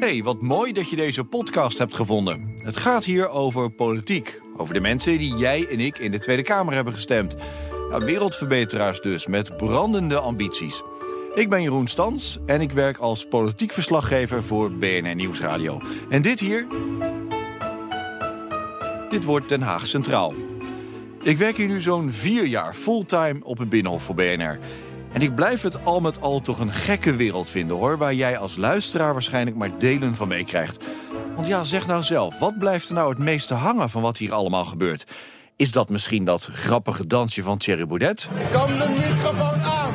Hey, wat mooi dat je deze podcast hebt gevonden. Het gaat hier over politiek. Over de mensen die jij en ik in de Tweede Kamer hebben gestemd. Nou, wereldverbeteraars dus, met brandende ambities. Ik ben Jeroen Stans en ik werk als politiek verslaggever voor BNR Nieuwsradio. En dit hier... Dit wordt Den Haag Centraal. Ik werk hier nu zo'n vier jaar fulltime op het Binnenhof voor BNR. En ik blijf het al met al toch een gekke wereld vinden hoor, waar jij als luisteraar waarschijnlijk maar delen van meekrijgt. Want ja, zeg nou zelf, wat blijft er nou het meeste hangen van wat hier allemaal gebeurt? Is dat misschien dat grappige dansje van Thierry Baudet? Kan de microfoon aan?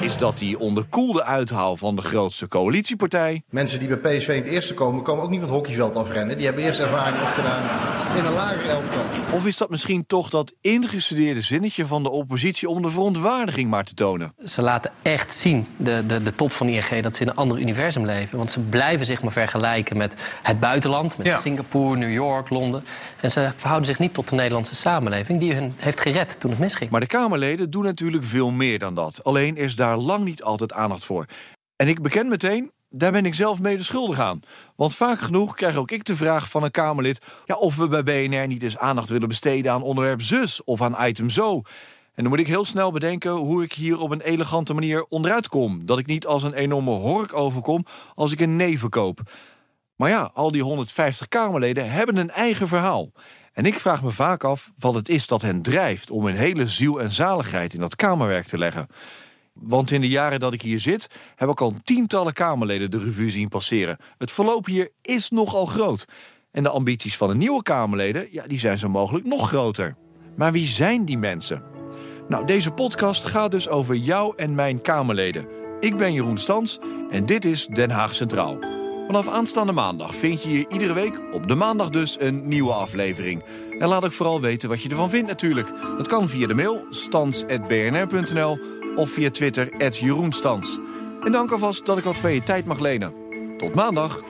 Is dat die onderkoelde uithaal van de grootste coalitiepartij? Mensen die bij PSV in het eerste komen, komen ook niet van het hockeyveld afrennen. Die hebben eerst ervaring opgedaan in een lager elftal. Of is dat misschien toch dat ingestudeerde zinnetje van de oppositie om de verontwaardiging maar te tonen? Ze laten echt zien, de, de, de top van ING, dat ze in een ander universum leven. Want ze blijven zich maar vergelijken met het buitenland, met Ja. Singapore, New York, Londen. En ze verhouden zich niet tot de Nederlandse samenleving, die hun heeft gered toen het misging. Maar de Kamerleden doen natuurlijk veel meer dan dat. Alleen is daar lang niet altijd aandacht voor. En ik beken meteen, daar ben ik zelf mede schuldig aan. Want vaak genoeg krijg ook ik de vraag van een Kamerlid... Ja, of we bij BNR niet eens aandacht willen besteden aan onderwerp zus of aan item zo. En dan moet ik heel snel bedenken hoe ik hier op een elegante manier onderuit kom. Dat ik niet als een enorme hork overkom als ik een nee verkoop. Maar ja, al die 150 Kamerleden hebben een eigen verhaal. En ik vraag me vaak af wat het is dat hen drijft om hun hele ziel en zaligheid in dat Kamerwerk te leggen. Want in de jaren dat ik hier zit, heb ik al tientallen Kamerleden de revue zien passeren. Het verloop hier is nogal groot. En de ambities van de nieuwe Kamerleden, ja, die zijn zo mogelijk nog groter. Maar wie zijn die mensen? Nou, deze podcast gaat dus over jou en mijn Kamerleden. Ik ben Jeroen Stans en dit is Den Haag Centraal. Vanaf aanstaande maandag vind je hier iedere week, op de maandag dus, een nieuwe aflevering. En laat ik vooral weten wat je ervan vindt natuurlijk. Dat kan via de mail stans.bnr.nl of via Twitter, Stans. En dank alvast dat ik wat van je tijd mag lenen. Tot maandag!